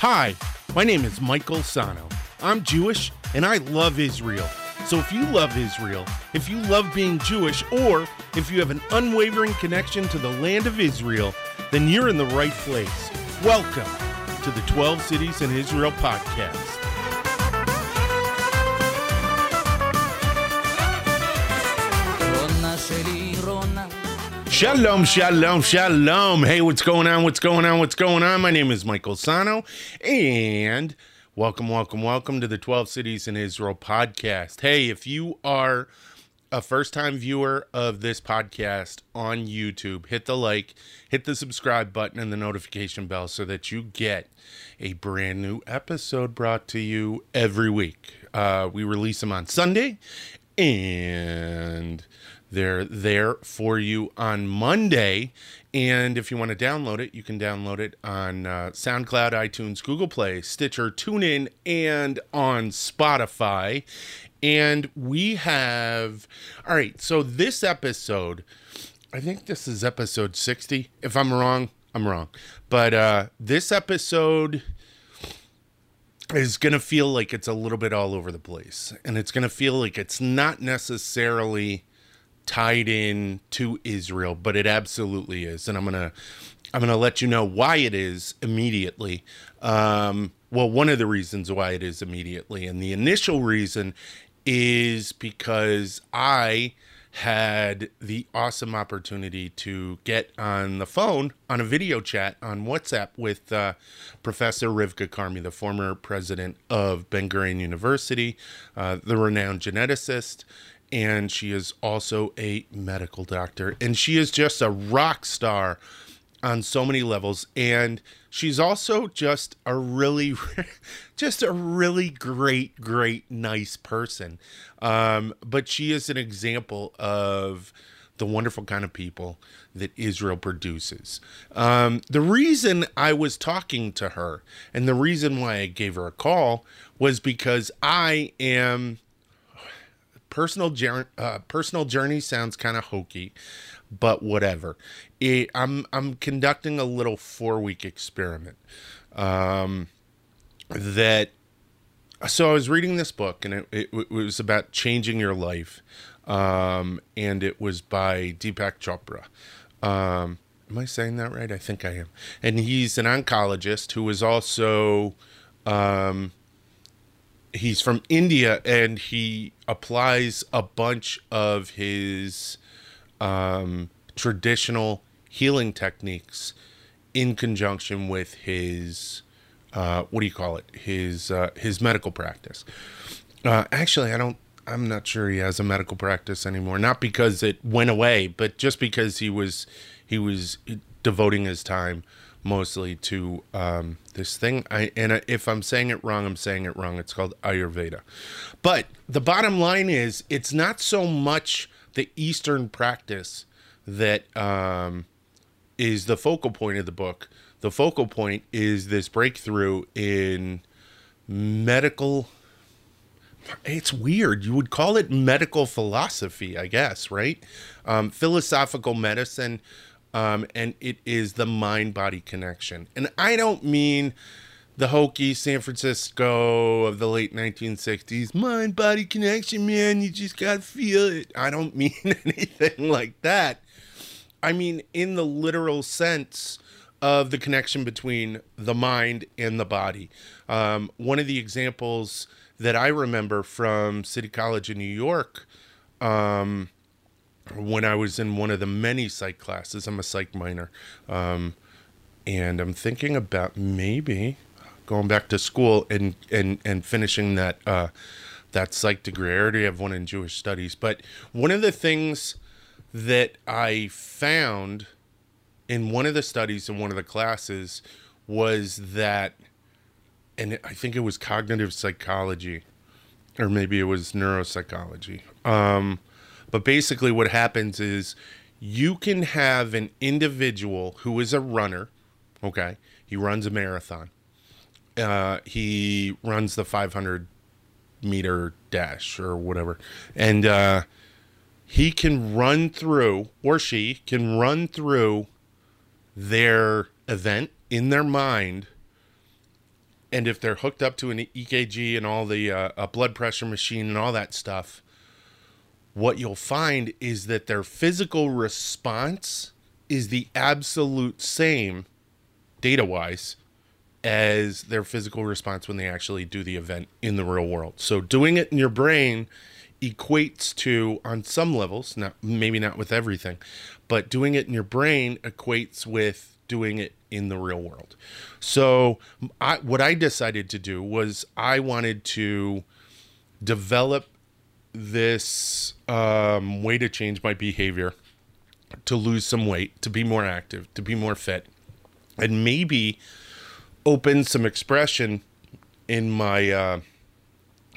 Hi, my name is Michael Sano. I'm Jewish and I love Israel. So if you love Israel, if you love being Jewish, or if you have an unwavering connection to the land of Israel, then you're in the right place. Welcome to the 12 Cities in Israel podcast. Shalom, shalom, shalom. Hey, what's going on? What's going on? What's going on? My name is Michael Sano, and welcome, welcome, welcome to the 12 Cities in Israel podcast. Hey, if you are a first time viewer of this podcast on YouTube, hit the like, hit the subscribe button, and the notification bell so that you get a brand new episode brought to you every week. Uh, we release them on Sunday, and they're there for you on Monday. And if you want to download it, you can download it on uh, SoundCloud, iTunes, Google Play, Stitcher, TuneIn, and on Spotify. And we have, all right, so this episode, I think this is episode 60. If I'm wrong, I'm wrong. But uh, this episode is going to feel like it's a little bit all over the place. And it's going to feel like it's not necessarily tied in to Israel, but it absolutely is, and I'm gonna I'm gonna let you know why it is immediately. Um, well, one of the reasons why it is immediately, and the initial reason is because I had the awesome opportunity to get on the phone on a video chat on WhatsApp with uh, Professor Rivka Carmi, the former president of Ben Gurion University, uh, the renowned geneticist, and she is also a medical doctor. And she is just a rock star on so many levels. And she's also just a really just a really great great nice person. Um, but she is an example of the wonderful kind of people that Israel produces. Um, the reason I was talking to her and the reason why I gave her a call was because I am personal journey, uh, personal journey sounds kind of hokey, but whatever. It, I'm I'm conducting a little four week experiment. Um, that so I was reading this book and it, it, it was about changing your life, um, and it was by Deepak Chopra. Um, am I saying that right? I think I am. And he's an oncologist who is also um, he's from India and he applies a bunch of his um, traditional healing techniques in conjunction with his uh, what do you call it his uh, his medical practice. Uh, actually, I don't. I'm not sure he has a medical practice anymore. Not because it went away, but just because he was he was devoting his time mostly to um, this thing. I and if I'm saying it wrong, I'm saying it wrong. It's called Ayurveda. But the bottom line is, it's not so much the Eastern practice that um, is the focal point of the book. The focal point is this breakthrough in medical. It's weird. You would call it medical philosophy, I guess, right? Um, philosophical medicine um, and it is the mind body connection. And I don't mean the hokey San Francisco of the late 1960s mind body connection, man. You just got to feel it. I don't mean anything like that. I mean, in the literal sense of the connection between the mind and the body. Um, one of the examples that I remember from City College in New York. Um, when I was in one of the many psych classes. I'm a psych minor. Um, and I'm thinking about maybe going back to school and, and, and finishing that, uh, that psych degree. I already have one in Jewish studies. But one of the things that I found in one of the studies in one of the classes was that, and I think it was cognitive psychology, or maybe it was neuropsychology. Um, but basically, what happens is you can have an individual who is a runner. Okay, he runs a marathon. Uh, he runs the 500 meter dash or whatever, and uh, he can run through, or she can run through their event in their mind and if they're hooked up to an EKG and all the uh, a blood pressure machine and all that stuff, what you'll find is that their physical response is the absolute same data wise as their physical response when they actually do the event in the real world. So doing it in your brain equates to on some levels, not maybe not with everything, but doing it in your brain equates with doing it in the real world. So I, what I decided to do was I wanted to develop this um, way to change my behavior, to lose some weight, to be more active, to be more fit, and maybe open some expression in my uh,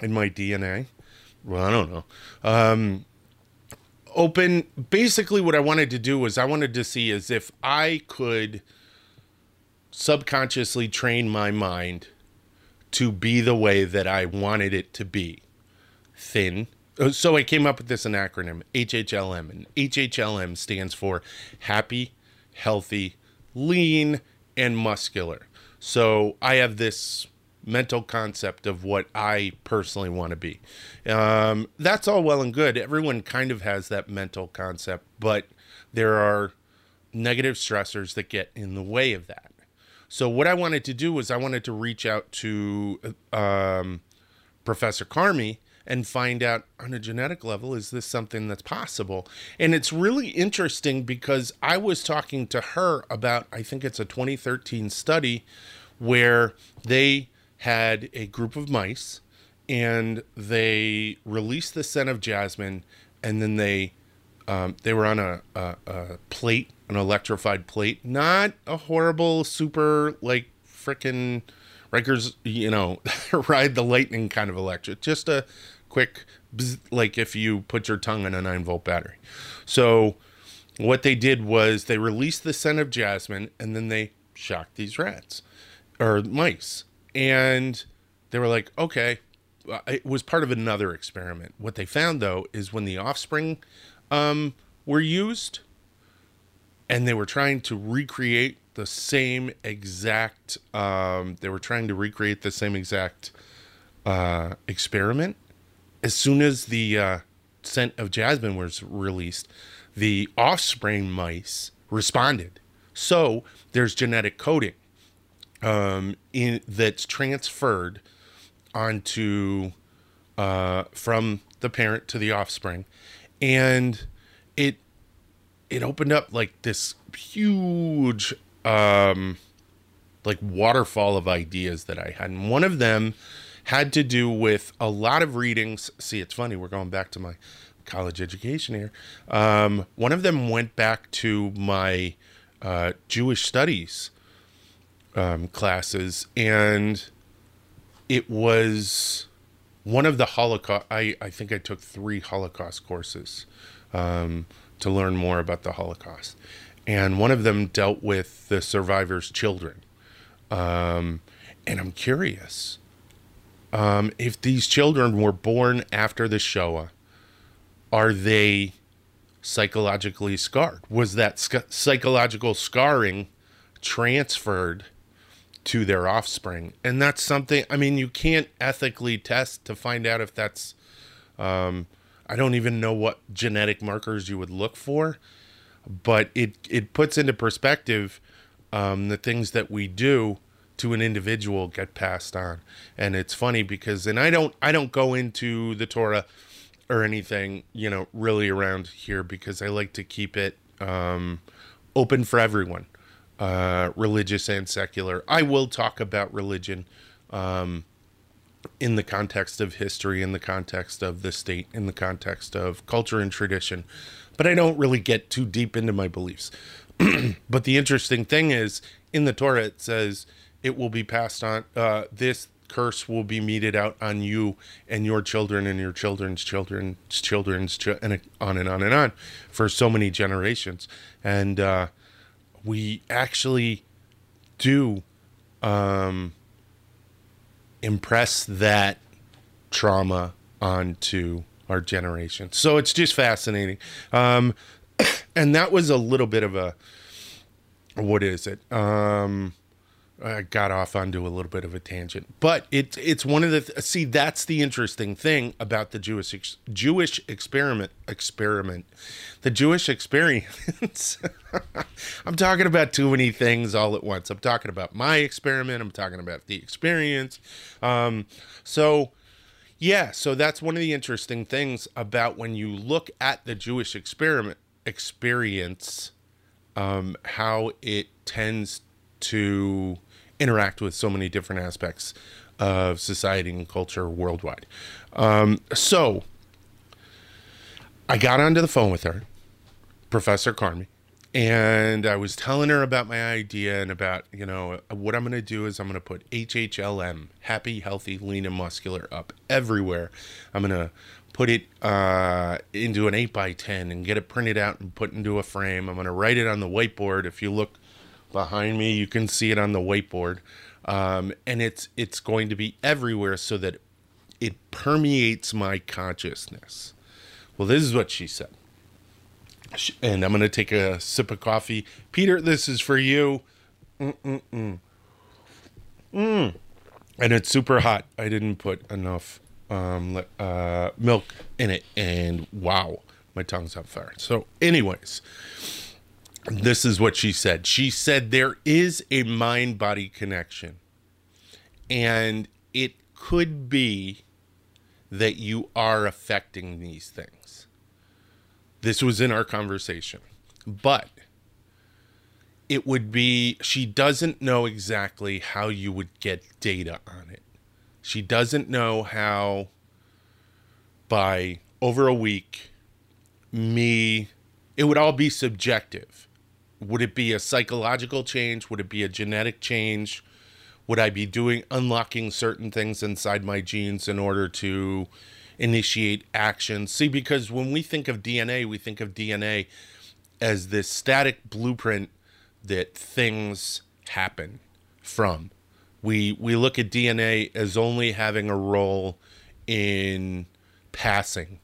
in my DNA. Well, I don't know. Um, open. Basically, what I wanted to do was I wanted to see as if I could subconsciously train my mind to be the way that I wanted it to be. Thin. Uh, so I came up with this an acronym, HHLM. And HHLM stands for happy, healthy, lean, and muscular. So I have this mental concept of what I personally want to be. Um, that's all well and good. Everyone kind of has that mental concept, but there are negative stressors that get in the way of that. So what I wanted to do was I wanted to reach out to um, Professor Carmi and find out on a genetic level is this something that's possible? And it's really interesting because i was talking to her about i think it's a 2013 study where they had a group of mice and they released the scent of jasmine and then they um, they were on a, a, a, plate an electrified plate not a horrible super like freaking Rikers, you know, ride the lightning kind of electric, just a quick, bzz, like if you put your tongue in a nine volt battery. So, what they did was they released the scent of jasmine and then they shocked these rats or mice. And they were like, okay, uh, it was part of another experiment. What they found though is when the offspring um, were used and they were trying to recreate the same exact, um, they were trying to recreate the same exact uh, experiment. As soon as the uh, scent of jasmine was released, the offspring mice responded. So there's genetic coding um, in that's transferred onto uh, from the parent to the offspring, and it it opened up like this huge um, like waterfall of ideas that I had, and one of them had to do with a lot of readings. See, it's funny we're going back to my college education here. Um, one of them went back to my uh, Jewish studies um, classes, and it was one of the Holocaust. I, I think I took three Holocaust courses um, to learn more about the Holocaust, and one of them dealt with the survivors' children. Um, and I'm curious um, if these children were born after the Shoah, are they psychologically scarred? Was that sc- psychological scarring transferred? to their offspring. And that's something, I mean, you can't ethically test to find out if that's, um, I don't even know what genetic markers you would look for, but it, it puts into perspective um, the things that we do to an individual get passed on. And it's funny because, and I don't, I don't go into the Torah or anything, you know, really around here because I like to keep it um, open for everyone uh, religious and secular. I will talk about religion um, in the context of history, in the context of the state, in the context of culture and tradition, but I don't really get too deep into my beliefs. but the interesting thing is, in the Torah, it says it will be passed on. Uh, this curse will be meted out on you and your children and your children's children's children's ch- and on and on and on for so many generations. And uh, we actually do um, impress that trauma onto our generation. So it's just fascinating. Um, and that was a little bit of a what is it? Um, I got off onto a little bit of a tangent, but it's it's one of the th- see that's the interesting thing about the Jewish ex- Jewish experiment experiment, the Jewish experience. I'm talking about too many things all at once. I'm talking about my experiment. I'm talking about the experience. Um, so yeah, so that's one of the interesting things about when you look at the Jewish experiment experience, um, how it tends to interact with so many different aspects of society and culture worldwide. Um, so I got onto the phone with her, Professor Carmi, and I was telling her about my idea and about, you know, what I'm going to do is I'm going to put HHLM, happy, healthy, lean, and muscular, up everywhere. I'm going to put it uh, into an 8 by 10 and get it printed out and put into a frame. I'm going to write it on the whiteboard. If you look behind me. You can see it on the whiteboard, um, and it's it's going to be everywhere so that it permeates my consciousness. Well, this is what she said, and I'm going to take a sip of coffee. Peter, this is for you. Mm-mm-mm. Mm. And it's super hot. I didn't put enough um, uh, milk in it, and wow, my tongue's on fire. So, anyways this is what she said. She said there is a mind body connection, and it could be that you are affecting these things. This was in our conversation, but it would be she doesn't know exactly how you would get data on it. She doesn't know how by over a week me it would all be subjective would it be a psychological change? Would it be a genetic change? Would I be doing unlocking certain things inside my genes in order to initiate action? See, because when we think of DNA, we think of DNA as this static blueprint that things happen from. We we look at DNA as only having a role in passing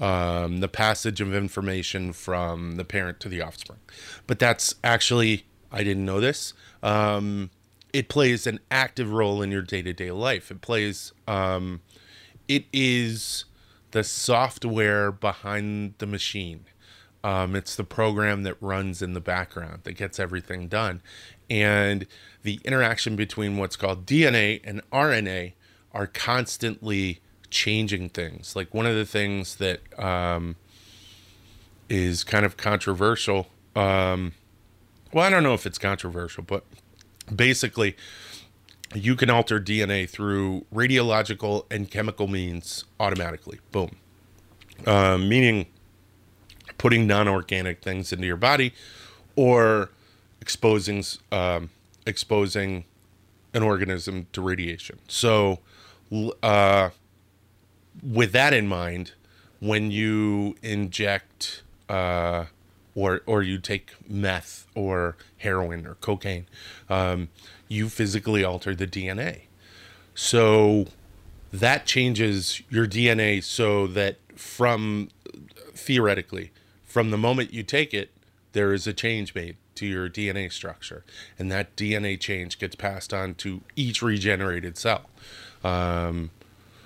um, the passage of information from the parent to the offspring. But that's actually, I didn't know this. Um, it plays an active role in your day to day life. It plays, um, it is the software behind the machine. Um, it's the program that runs in the background that gets everything done. And the interaction between what's called DNA and RNA are constantly changing things. Like one of the things that um, is kind of controversial. Um, well, I don't know if it's controversial, but basically, you can alter DNA through radiological and chemical means automatically. Boom. Uh, meaning putting non-organic things into your body or exposing um, exposing an organism to radiation. So, uh, with that in mind, when you inject uh, or or you take meth or heroin or cocaine, um, you physically alter the DNA. So that changes your DNA so that from theoretically, from the moment you take it, there is a change made to your DNA structure, and that DNA change gets passed on to each regenerated cell. Um,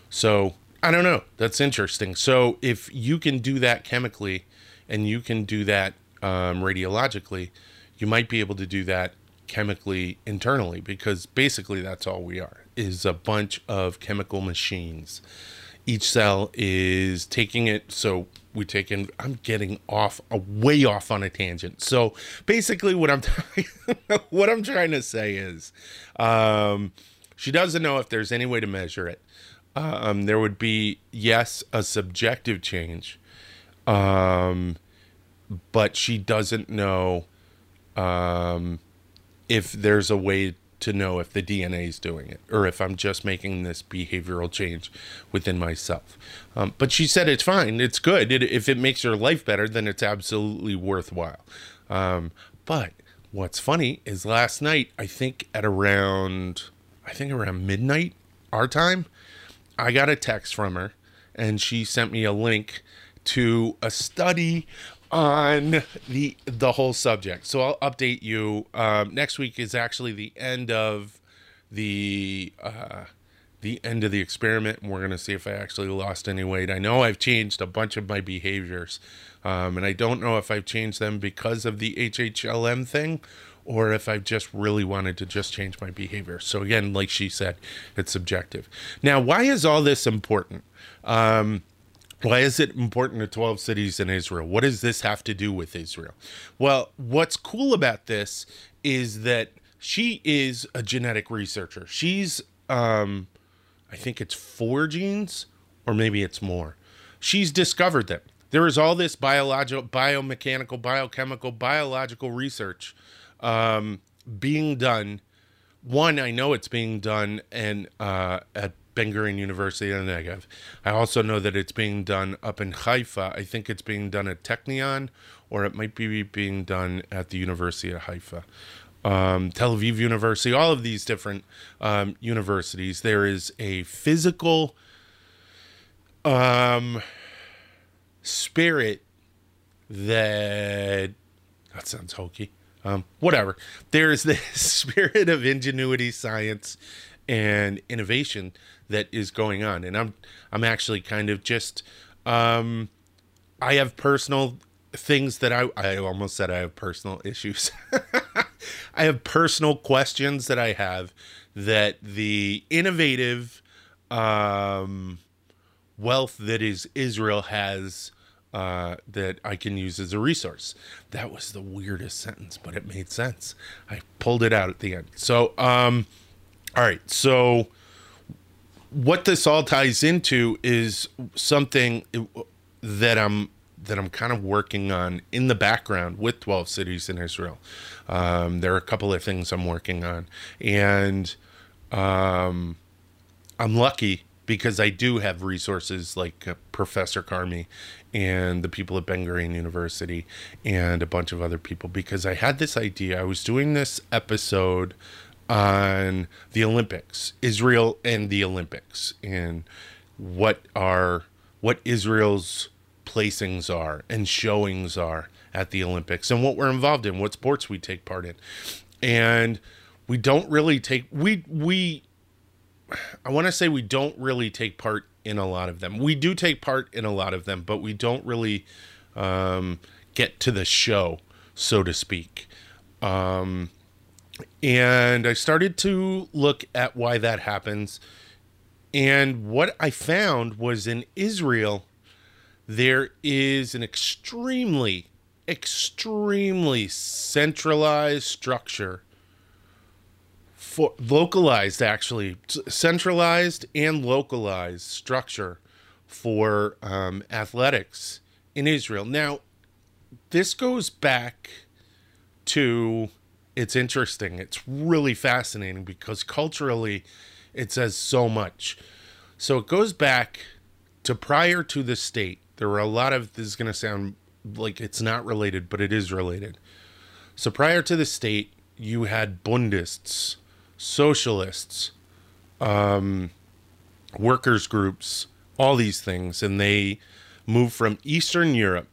so I don't know. That's interesting. So if you can do that chemically and you can do that um, radiologically, you might be able to do that chemically internally because basically that's all we are is a bunch of chemical machines. Each cell is taking it so we take in I'm getting off a way off on a tangent. So basically what I'm what I'm trying to say is um, she doesn't know if there's any way to measure it um, there would be yes a subjective change um, but she doesn't know um, if there's a way to know if the DNA is doing it or if I'm just making this behavioral change within myself. Um, but she said it's fine, it's good. It, if it makes your life better, then it's absolutely worthwhile. Um, but what's funny is last night, I think at around, I think around midnight, our time, I got a text from her and she sent me a link to a study on the the whole subject. So I'll update you. Um, next week is actually the end of the uh, the end of the experiment, and we're to see if I actually lost any weight. I know I've changed a bunch of my behaviors, um, and I don't know if I've changed them because of the HHLM thing or if I've just really wanted to just change my behavior. So again, like she said, it's subjective. Now, why is all this important? Um, why is it important to 12 cities in Israel? What does this have to do with Israel? Well, what's cool about this is that she is a genetic researcher. She's, um, I think it's four genes, or maybe it's more. She's discovered them. There is all this biological, biomechanical, biochemical, biological research um, being done. One, I know it's being done and uh, at Ben Gurion University in the Negev. I also know that it's being done up in Haifa. I think it's being done at Technion, or it might be being done at the University of Haifa. Um, Tel Aviv University, all of these different um, universities, there is a physical um, spirit that that sounds hokey um, whatever. There's this spirit of ingenuity, science, and innovation that is going on, and I'm I'm actually kind of just um, I have personal things that I I almost said I have personal issues. I have personal questions that I have that the innovative um, wealth that is Israel has uh, that I can use as a resource. That was the weirdest sentence, but it made sense. I pulled it out at the end. So, um, all right. So, what this all ties into is something that I'm that I'm kind of working on in the background with 12 cities in Israel. Um, there are a couple of things I'm working on, and um, I'm lucky because I do have resources like uh, Professor Carmi and the people at Ben Gurion University and a bunch of other people because I had this idea. I was doing this episode on the Olympics, Israel and the Olympics, and what are what Israel's placings are and showings are at the Olympics and what we're involved in, what sports we take part in. And we don't really take we we I want to say we don't really take part in a lot of them. We do take part in a lot of them, but we don't really um, get to the show, so to speak. Um, and I started to look at why that happens. And what I found was in Israel, there is an extremely, extremely centralized structure for localized actually centralized and localized structure for um, athletics in Israel. Now, this goes back to it's interesting. It's really fascinating because culturally it says so much. So it goes back to prior to the state. There were a lot of this is going to sound like it's not related, but it is related. So prior to the state, you had Bundists socialists, um, workers' groups, all these things. And they moved from Eastern Europe.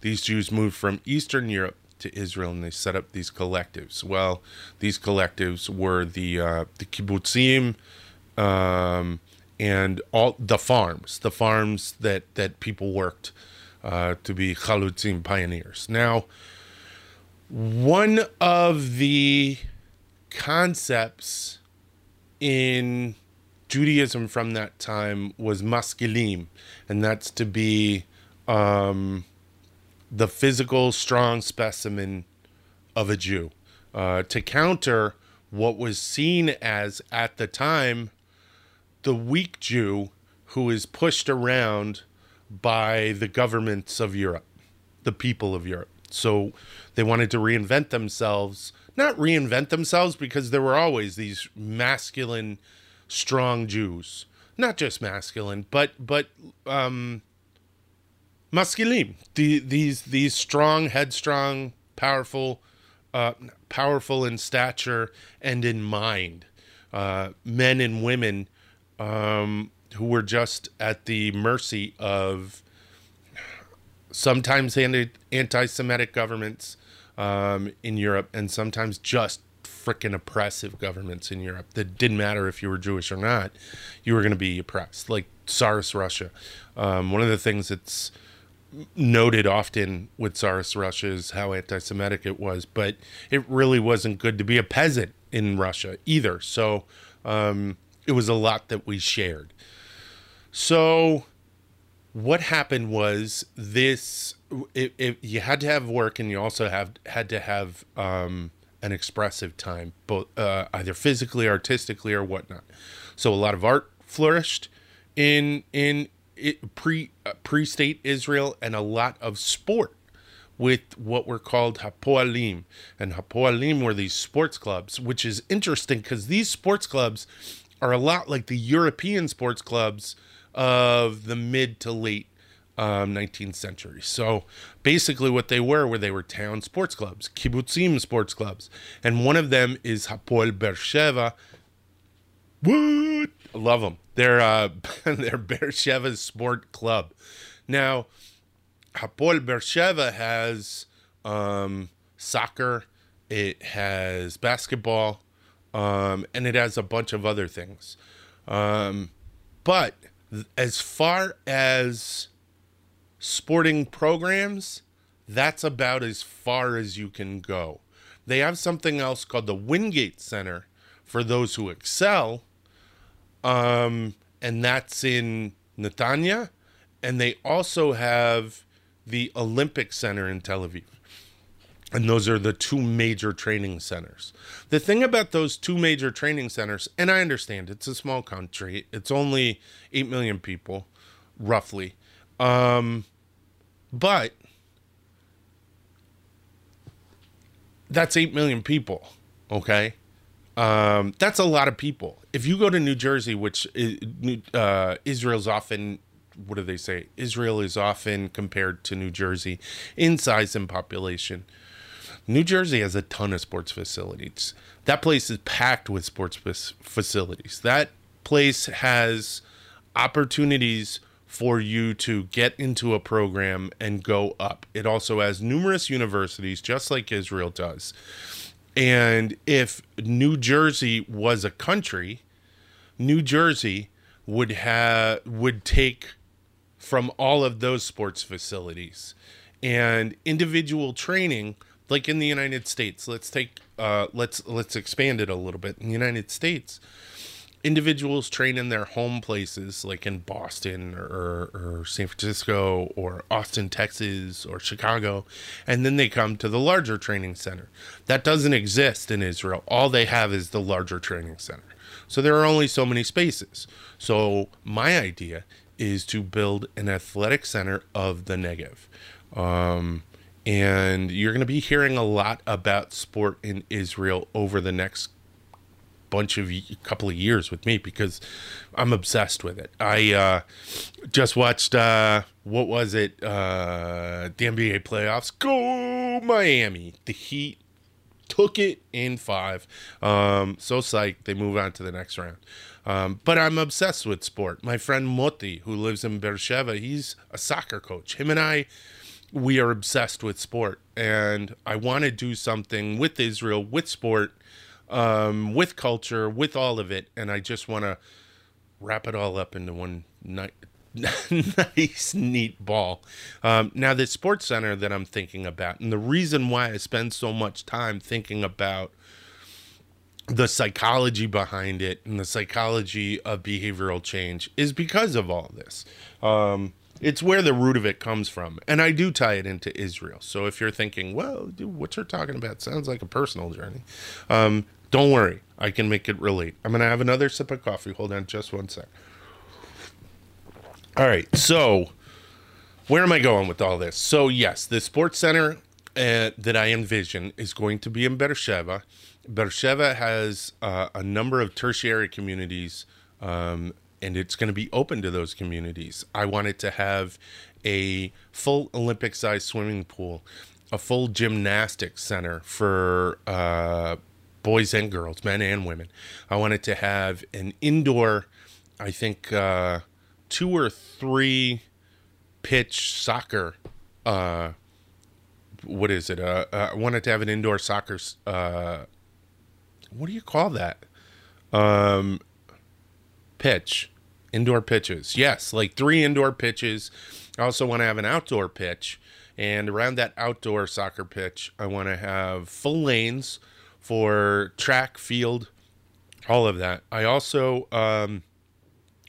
These Jews moved from Eastern Europe to Israel and they set up these collectives. Well, these collectives were the uh, the kibbutzim um, and all the farms, the farms that that people worked uh, to be chalutzim pioneers. Now, one of the concepts in Judaism from that time was maskilim, and that's to be um, the physical, strong specimen of a Jew. Uh, to counter what was seen as, at the time, the weak Jew who is pushed around by the governments of Europe, the people of Europe. So they wanted to reinvent themselves not reinvent themselves because there were always these masculine, strong Jews. Not just masculine, but but um, masculine. The, these these strong, headstrong, powerful, uh, powerful in stature and in mind, uh, men and women um, who were just at the mercy of sometimes anti Semitic governments um, in Europe, and sometimes just freaking oppressive governments in Europe that didn't matter if you were Jewish or not, you were going to be oppressed, like Tsarist Russia. Um, one of the things that's noted often with Tsarist Russia is how anti Semitic it was, but it really wasn't good to be a peasant in Russia either. So um, it was a lot that we shared. So what happened was this it, it, you had to have work and you also have had to have um, an expressive time both uh, either physically artistically or whatnot. So a lot of art flourished in in it, pre uh, pre-state israel and a lot of sport with what were called hapoalim. And hapoalim were these sports clubs which is interesting because these sports clubs are a lot like the european sports clubs of the mid to late um, 19th century. So basically, what they were were they were town sports clubs, kibbutzim sports clubs, and one of them is Hapoel Beersheva. What? I love them. They're uh, they're Beersheva's sport club. Now, Hapoel Beersheva has um, soccer, it has basketball, um, and it has a bunch of other things. Um, but as far as sporting programs, that's about as far as you can go. They have something else called the Wingate Center for those who excel, um, and that's in Netanya. And they also have the Olympic Center in Tel Aviv. And those are the two major training centers. The thing about those two major training centers, and I understand it's a small country, it's only 8 million people, roughly. Um, but that's 8 million people, okay? Um, that's a lot of people. If you go to New Jersey, which uh, Israel's often, what do they say? Israel is often compared to New Jersey in size and population. New Jersey has a ton of sports facilities. That place is packed with sports facilities. That place has opportunities for you to get into a program and go up. It also has numerous universities, just like Israel does. And if New Jersey was a country, New Jersey would have would take from all of those sports facilities and individual training like in the United States let's take uh, let's let's expand it a little bit in the United States individuals train in their home places, like in Boston or, or San Francisco or Austin, Texas or Chicago, and then they come to the larger training center. That doesn't exist in Israel. All they have is the larger training center. So there are only so many spaces. So my idea is to build an athletic center of the Negev. Um, and you're going to be hearing a lot about sport in Israel over the next bunch of a couple of years with me because I'm obsessed with it. I uh, just watched uh, what was it? Uh, the NBA playoffs. Go Miami! The Heat took it in five. Um, so psyched. They move on to the next round. Um, but I'm obsessed with sport. My friend Moti, who lives in Beersheba, he's a soccer coach. Him and I, we are obsessed with sport, and I want to do something with Israel with sport um, with culture, with all of it, and I just want to wrap it all up into one ni- nice, neat ball. Um, now, the sports center that I'm thinking about, and the reason why I spend so much time thinking about the psychology behind it and the psychology of behavioral change is because of all this. Um, it's where the root of it comes from. And I do tie it into Israel. So if you're thinking, well, dude, what you're talking about sounds like a personal journey. Um, don't worry, I can make it relate. I'm to have another sip of coffee. Hold on just one sec. All right, so where am I going with all this? So, yes, the sports center uh, that I envision is going to be in Beersheba. Beersheba has uh, a number of tertiary communities, um, and it's going to be open to those communities. I wanted to have a full Olympic sized swimming pool, a full gymnastics center for uh, boys and girls, men and women. I wanted to have an indoor, I think, uh, two or three pitch soccer uh, what is it? Uh, uh, I wanted to have an indoor soccer. Uh, what do you call that? Um, pitch, indoor pitches. Yes, like three indoor pitches. I also want to have an outdoor pitch, and around that outdoor soccer pitch, I want to have full lanes for track, field, all of that. I also um,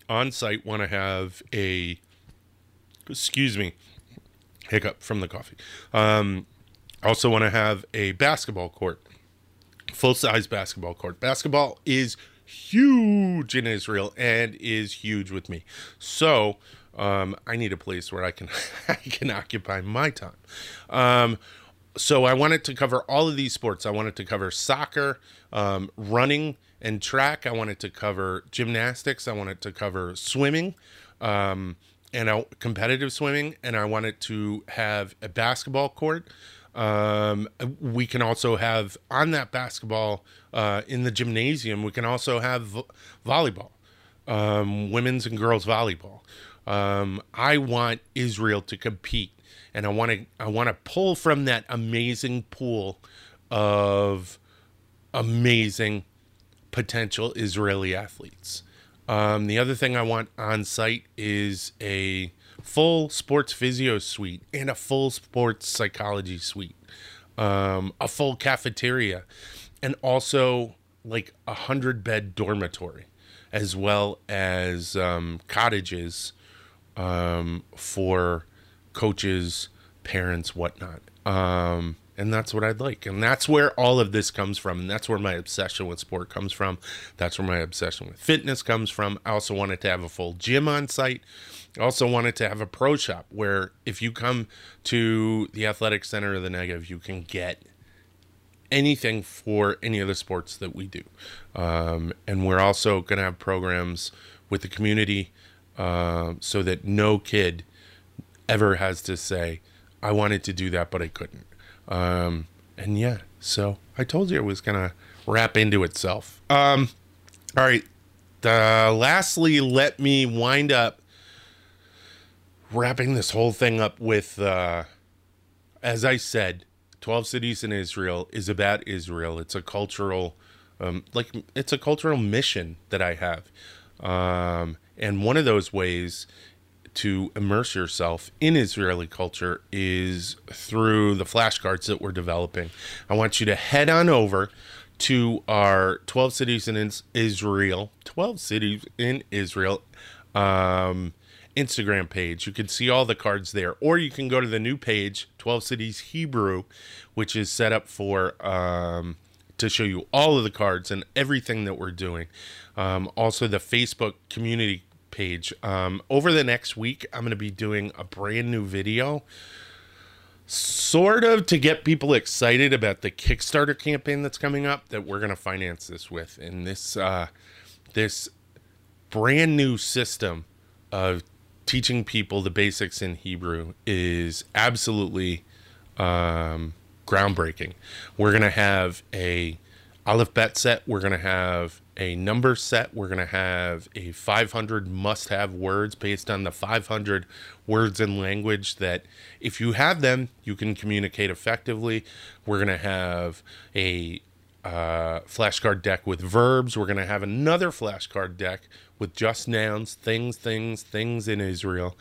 on site want to have a excuse me hiccup from the coffee. Um, also want to have a basketball court, full size basketball court. Basketball is huge in Israel and is huge with me. So um, I need a place where I can I can occupy my time. Um, so I wanted to cover all of these sports. I wanted to cover soccer, um, running, and track. I wanted to cover gymnastics. I wanted to cover swimming. Um, and competitive swimming, and I wanted to have a basketball court. Um, we can also have on that basketball uh, in the gymnasium. We can also have vo- volleyball, um, women's and girls volleyball. Um, I want Israel to compete, and I want to I want to pull from that amazing pool of amazing potential Israeli athletes. Um, the other thing I want on site is a full sports physio suite and a full sports psychology suite, um, a full cafeteria, and also like a hundred bed dormitory, as well as um, cottages um, for coaches, parents, whatnot. Um, and that's what I'd like. And that's where all of this comes from. And that's where my obsession with sport comes from. That's where my obsession with fitness comes from. I also wanted to have a full gym on site. I also wanted to have a pro shop where if you come to the athletic center of the Negev, you can get anything for any of the sports that we do. Um, and we're also going to have programs with the community uh, so that no kid ever has to say, I wanted to do that, but I couldn't. Um, and yeah, so I told you it was gonna wrap into itself. Um, all right. Uh, lastly, let me wind up wrapping this whole thing up with, uh, as I said, 12 Cities in Israel is about Israel. It's a cultural, um, like, it's a cultural mission that I have. Um, and one of those ways to immerse yourself in Israeli culture is through the flashcards that we're developing. I want you to head on over to our 12 cities in Israel, 12 cities in Israel um, Instagram page. You can see all the cards there, or you can go to the new page, 12 Cities Hebrew, which is set up for um, to show you all of the cards and everything that we're doing. Um, also, the Facebook community page. Um, over the next week, I'm going to be doing a brand new video, sort of to get people excited about the Kickstarter campaign that's coming up that we're going to finance this with. And this uh, this brand new system of teaching people the basics in Hebrew is absolutely um, groundbreaking. We're going to have a Aleph Bet set. We're going to have a number set. We're going to have a 500 must have words based on the 500 words in language that, if you have them, you can communicate effectively. We're going to have a uh, flashcard deck with verbs. We're going to have another flashcard deck with just nouns, things, things, things in Israel.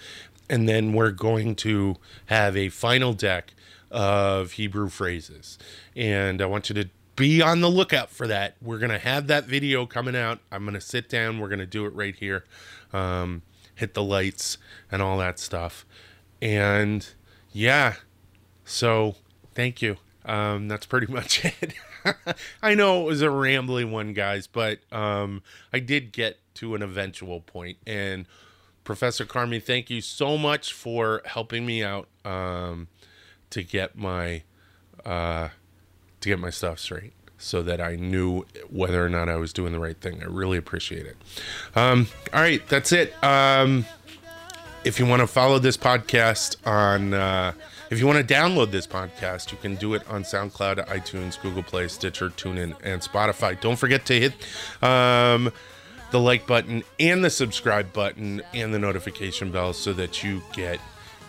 And then we're going to have a final deck of Hebrew phrases. And I want you to be on the lookout for that. We're gonna have that video coming out. I'm gonna sit down. We're gonna do it right here. Um, hit the lights and all that stuff. And yeah, so thank you. Um, that's pretty much it. I know it was a rambling one, guys, but um, I did get to an eventual point. And Professor Carmi, thank you so much for helping me out um, to get my uh, to get my stuff straight so that I knew whether or not I was doing the right thing. I really appreciate it. Um, all right, that's it. Um, if you want to follow this podcast on, uh, if you want to download this podcast, you can do it on SoundCloud, iTunes, Google Play, Stitcher, TuneIn, and Spotify. Don't forget to hit um, the like button and the subscribe button and the notification bell so that you get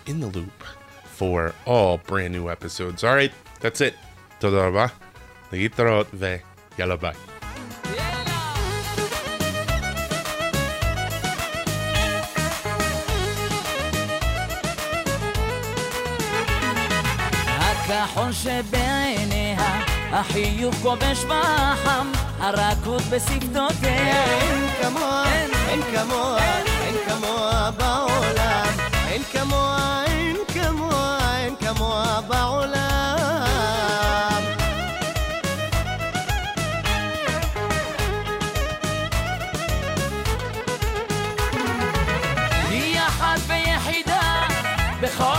in the loop for all brand new episodes. All right, that's it. תודה רבה, להתראות ויאללה ביי. הכחול שבעיניה, החיוך כובש בחם, הרכות בשפתותיה. אין כמוה, אין כמוה, אין כמוה בעולם. אין כמוה, אין כמוה, אין כמוה בעולם. the heart.